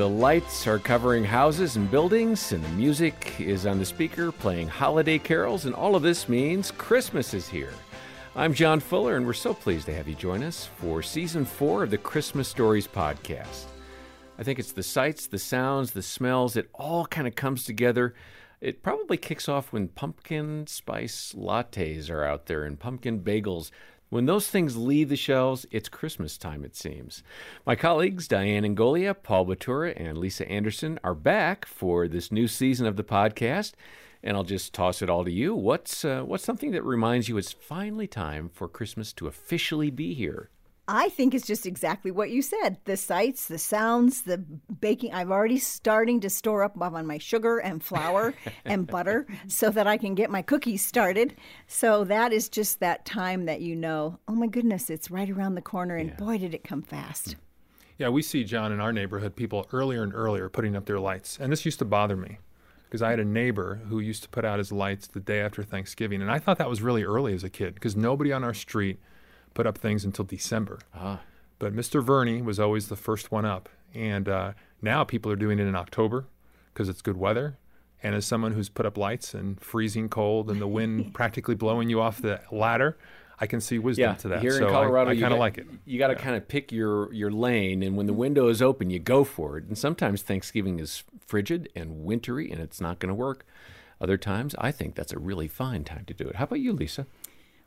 The lights are covering houses and buildings, and the music is on the speaker playing holiday carols, and all of this means Christmas is here. I'm John Fuller, and we're so pleased to have you join us for season four of the Christmas Stories podcast. I think it's the sights, the sounds, the smells, it all kind of comes together. It probably kicks off when pumpkin spice lattes are out there and pumpkin bagels. When those things leave the shelves, it's Christmas time, it seems. My colleagues, Diane Angolia, Paul Batura, and Lisa Anderson, are back for this new season of the podcast. And I'll just toss it all to you. What's, uh, what's something that reminds you it's finally time for Christmas to officially be here? I think it's just exactly what you said. The sights, the sounds, the baking. I'm already starting to store up on my sugar and flour and butter so that I can get my cookies started. So that is just that time that you know, oh my goodness, it's right around the corner. And yeah. boy, did it come fast. Hmm. Yeah, we see, John, in our neighborhood, people earlier and earlier putting up their lights. And this used to bother me because I had a neighbor who used to put out his lights the day after Thanksgiving. And I thought that was really early as a kid because nobody on our street put up things until December. Ah. But Mr. Verney was always the first one up. And uh, now people are doing it in October because it's good weather. And as someone who's put up lights and freezing cold and the wind practically blowing you off the ladder, I can see wisdom yeah, to that. Here so in Colorado, I, I kind of like it. You got to yeah. kind of pick your your lane, and when the window is open, you go for it. And sometimes Thanksgiving is frigid and wintry, and it's not going to work. Other times, I think that's a really fine time to do it. How about you, Lisa?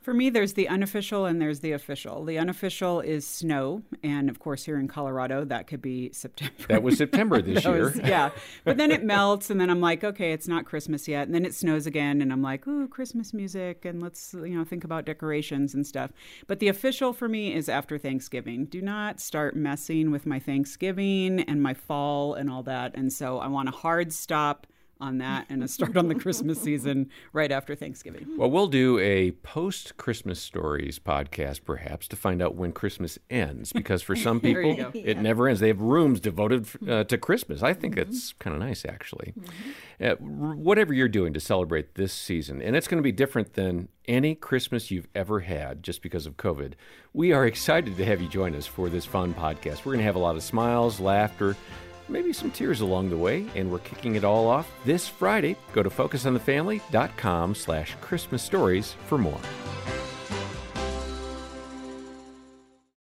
For me, there's the unofficial and there's the official. The unofficial is snow, and of course, here in Colorado, that could be September. That was September this year. Was, yeah, but then it melts, and then I'm like, okay, it's not Christmas yet, and then it snows again, and I'm like, ooh, Christmas music, and let's you know think about decorations and stuff. But the official for me is after Thanksgiving. Do not start messing with my Thanksgiving and my fall and all that, and so I want a hard stop on that and a start on the Christmas season right after Thanksgiving. Well, we'll do a post Christmas stories podcast perhaps to find out when Christmas ends because for some people it yeah. never ends. They have rooms devoted uh, to Christmas. I think mm-hmm. that's kind of nice actually. Mm-hmm. Uh, whatever you're doing to celebrate this season, and it's going to be different than any Christmas you've ever had just because of COVID. We are excited to have you join us for this fun podcast. We're going to have a lot of smiles, laughter, maybe some tears along the way, and we're kicking it all off this Friday. Go to focusonthefamily.com slash Christmas stories for more.